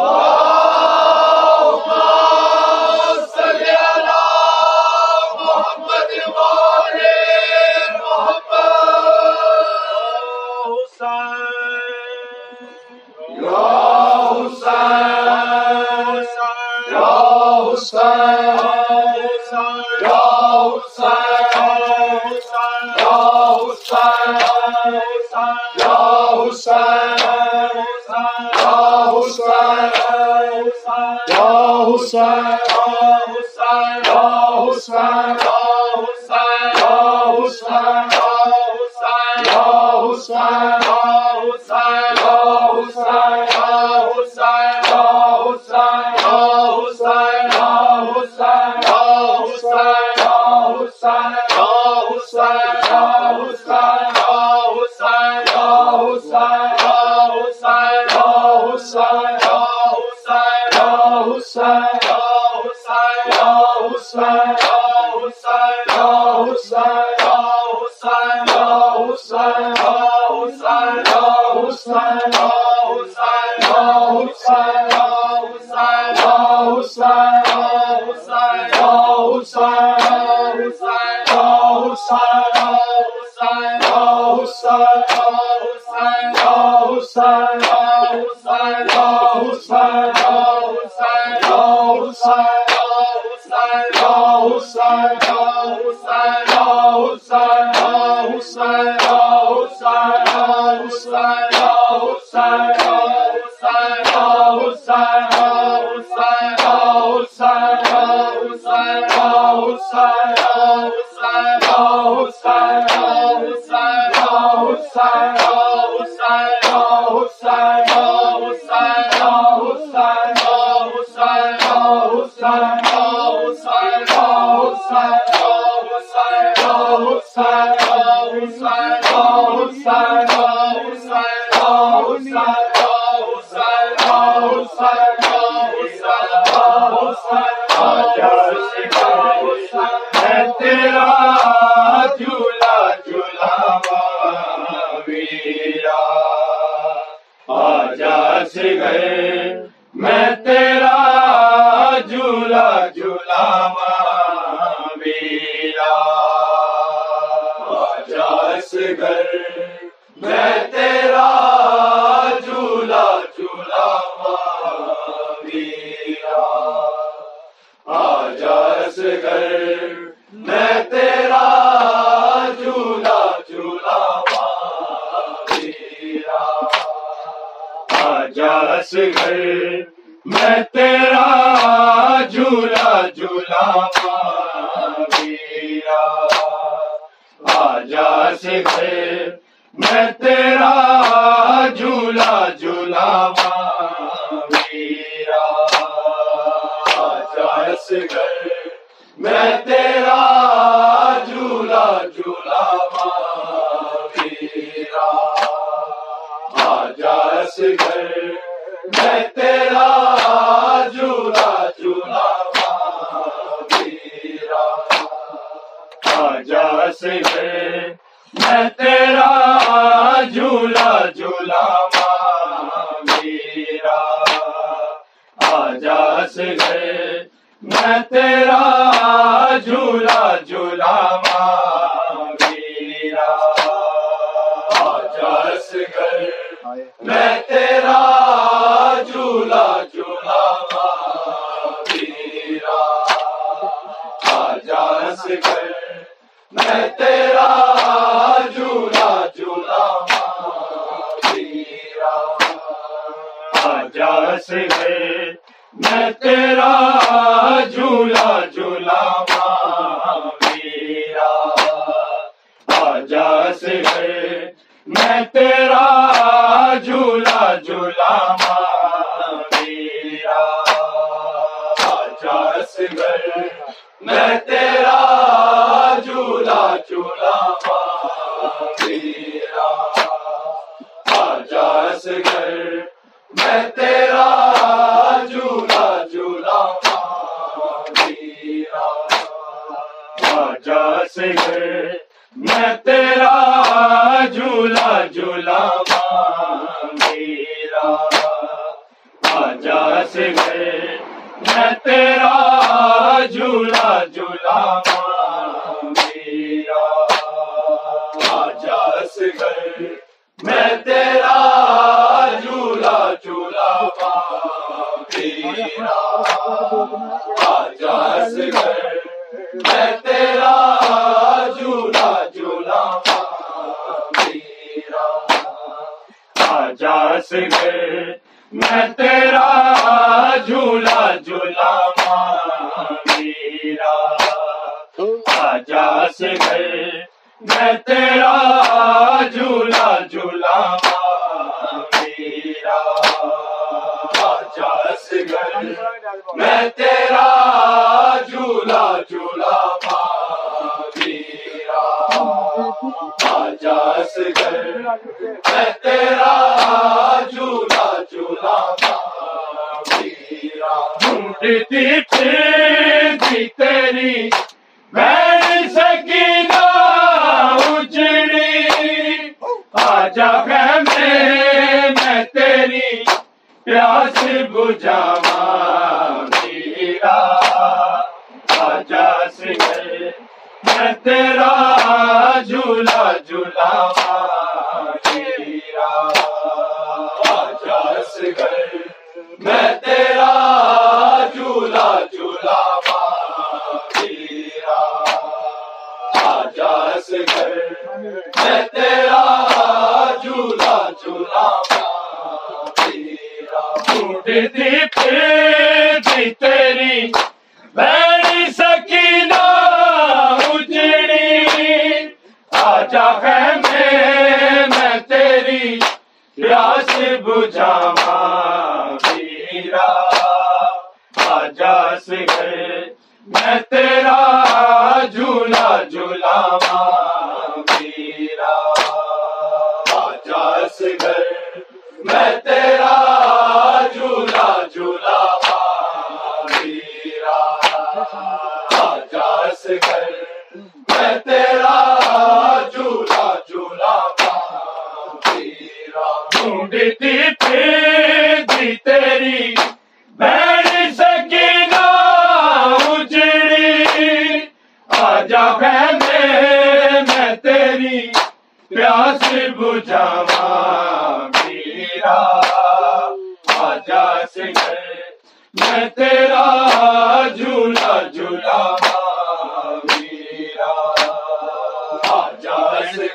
اللہ حسین حسین حسین حسین حسین حسین گئے آجا جاس گھر میں تیرا جھولا جھولا میرا آجاس گھر میں تیرا جھولا جھولا میرا آجاس گھر میں تیرا جھولا جھولا دس میں تیرا جورا جورا میرا آجا سے گھر میں تیرا جھولا جھولا میرا آجا سے میں تیرا جھولا جھولا میرا آجا سے گھر میں تیرا جھولا جھولا تیرا آ جا کر۔ میں تیرا میرا آجا سے میں تیرا جھولا جلاوا میرا آجا گئے میں تیرا جلا جلاوا میرا آجا سے میں تیرا جلا آجاس گئے میں تیرا جھولا جھولا میرا آجاس گئے میں تیرا جھولا جھولا میرا آجاس گئے میں تیرا جھولا جھولا جاس گھر میں تیرا جھولا جھولا میرا ڈھونڈتی آجا ہے میں میں تیری پیاس بجھاوا میرا۔ آجا سے میں تیرا جھولا جھولا میرا۔ آجا سے میں تیرا جھولا جھولا میرا۔ آجا سے ڈھونڈتی تیری سکینہ اجڑی۔ آجا میں میں تیری پیاس بجھاوا میرا۔ آجا سے میں تیرا جھولا جھولا میرا۔ آجا سے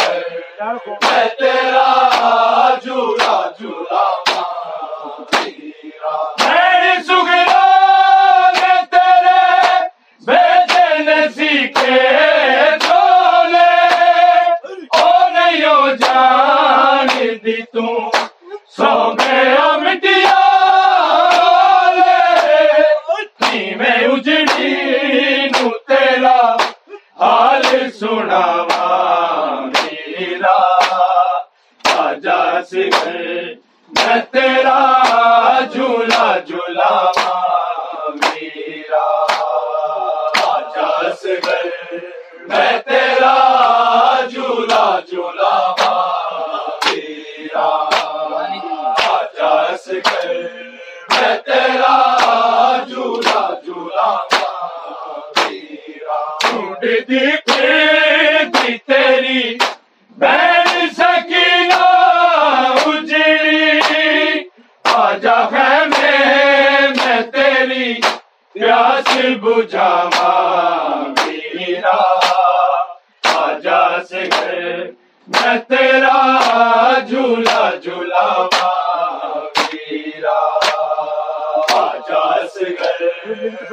میں تیرا جھولا جھولا میں تیرا جھولا جھولا ڈھونڈتی پھرتی تیری بین سکینہ اجڑی آجا میں میں تیری پیاس بجھاوا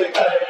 سے گئے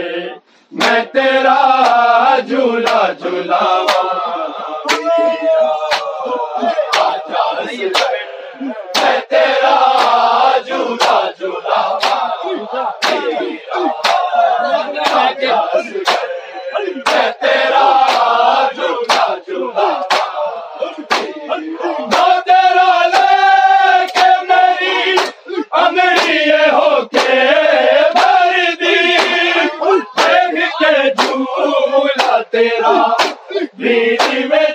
میں بیوی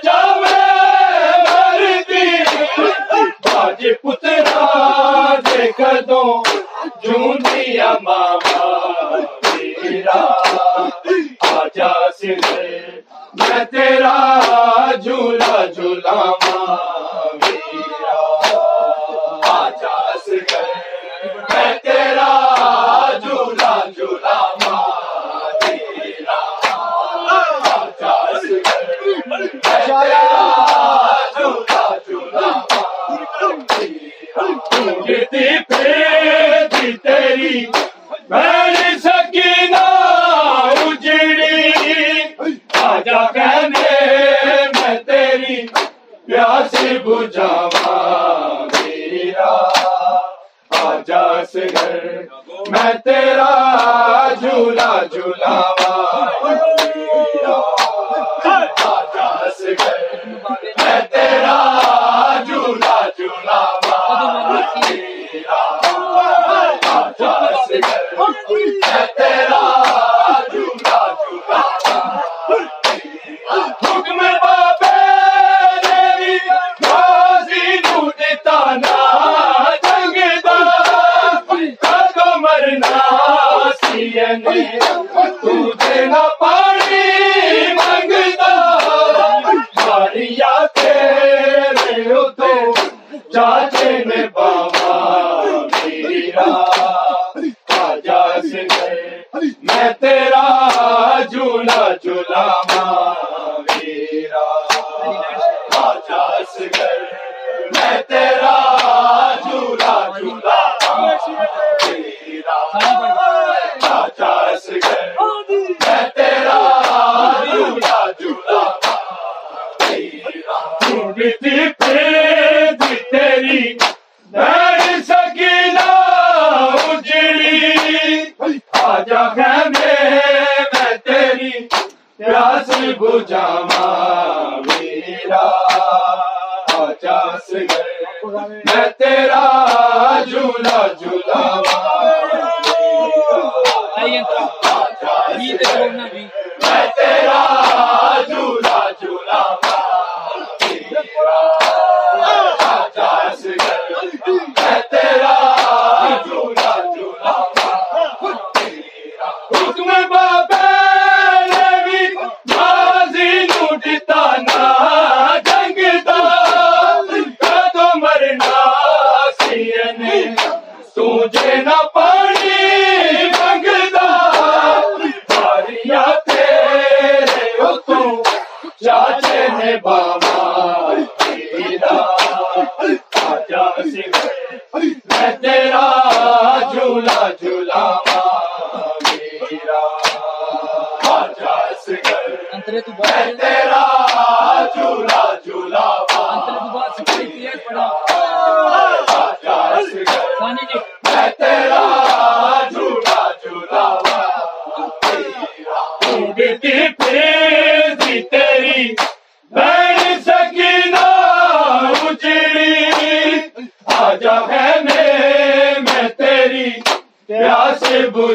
بابا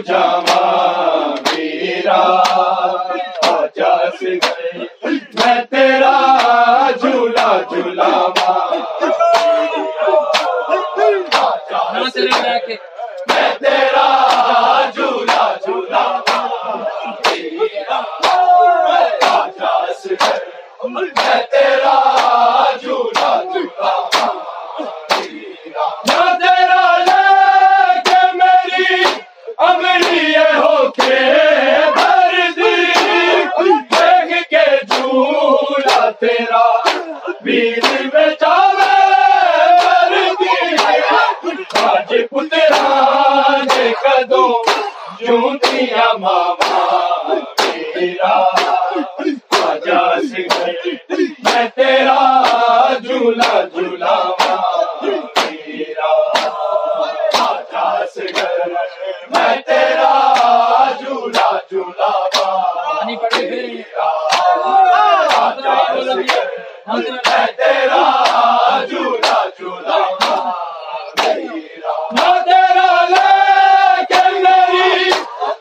بجھاوا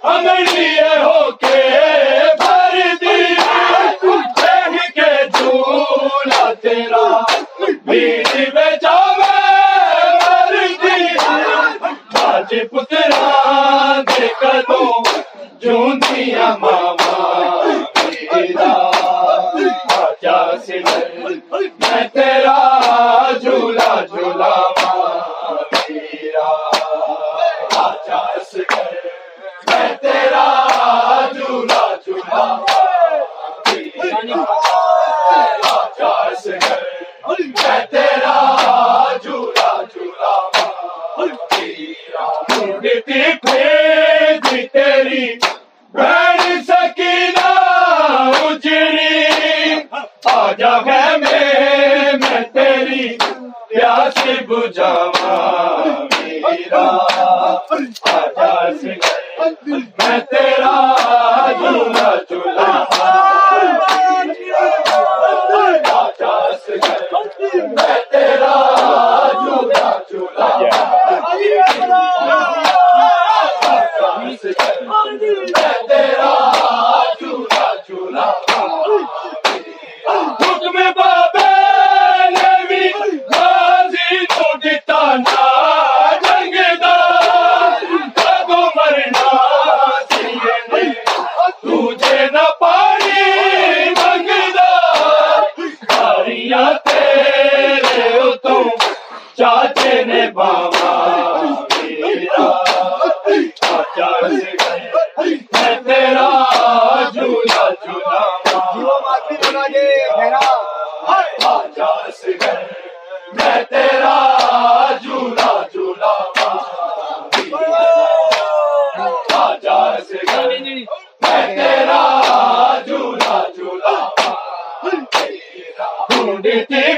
انگلی میں تیرا جھولا جھولا ڈھونڈتی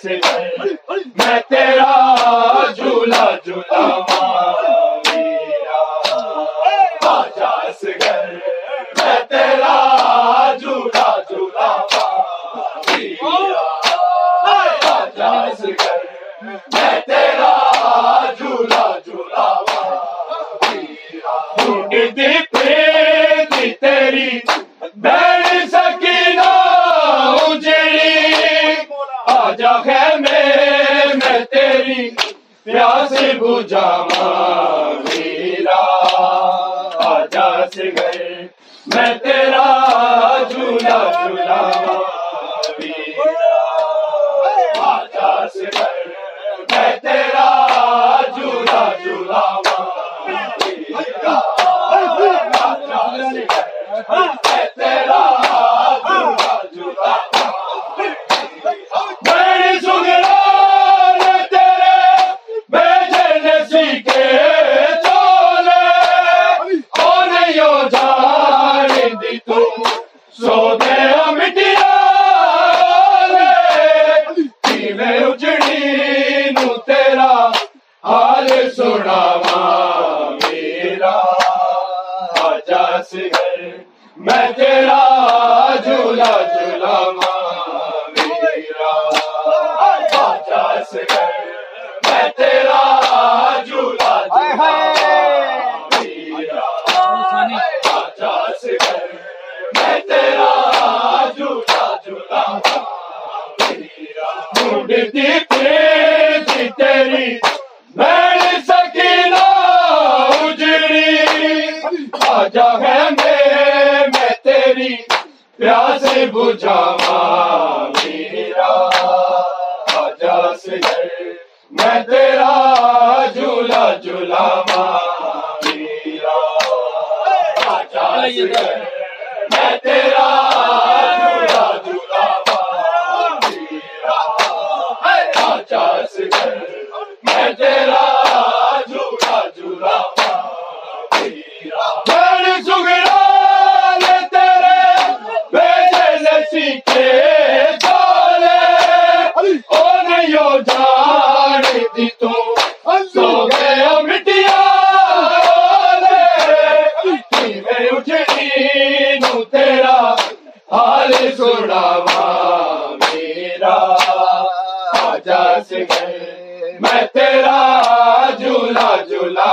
Sí, sí. پیاس بجھاوا میرا آجا سجر میں تیرا جھولا جھولاوا میرا آجا سجر میں تیرا میں تیرا جھولا جھولا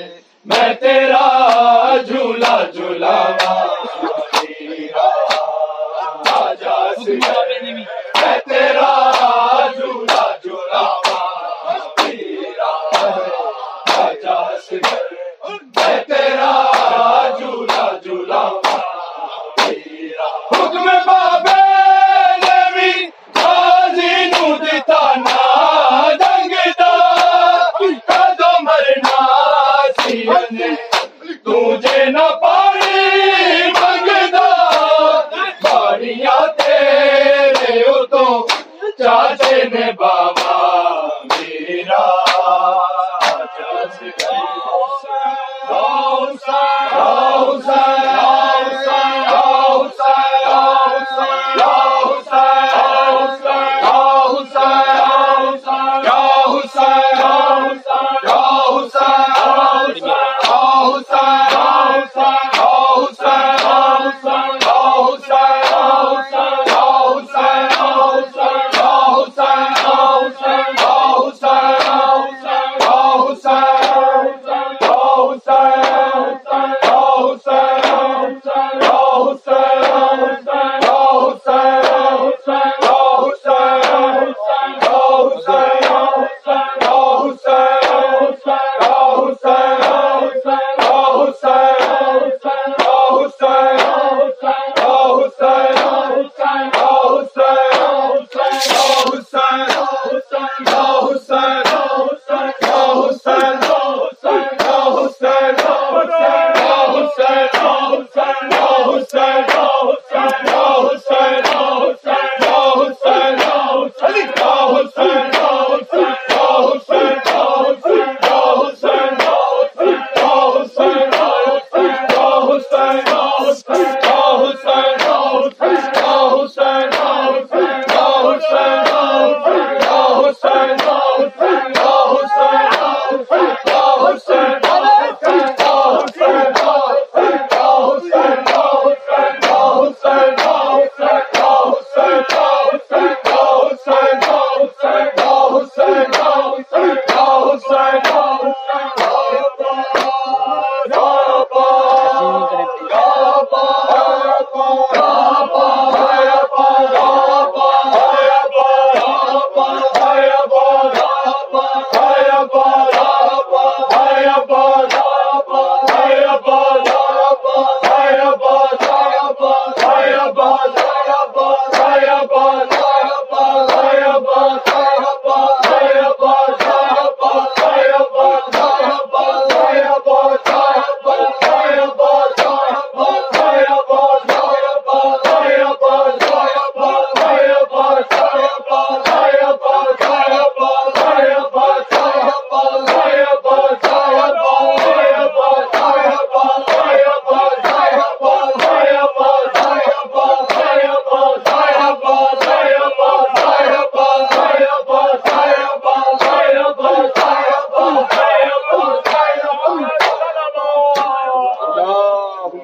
بچے نے بابا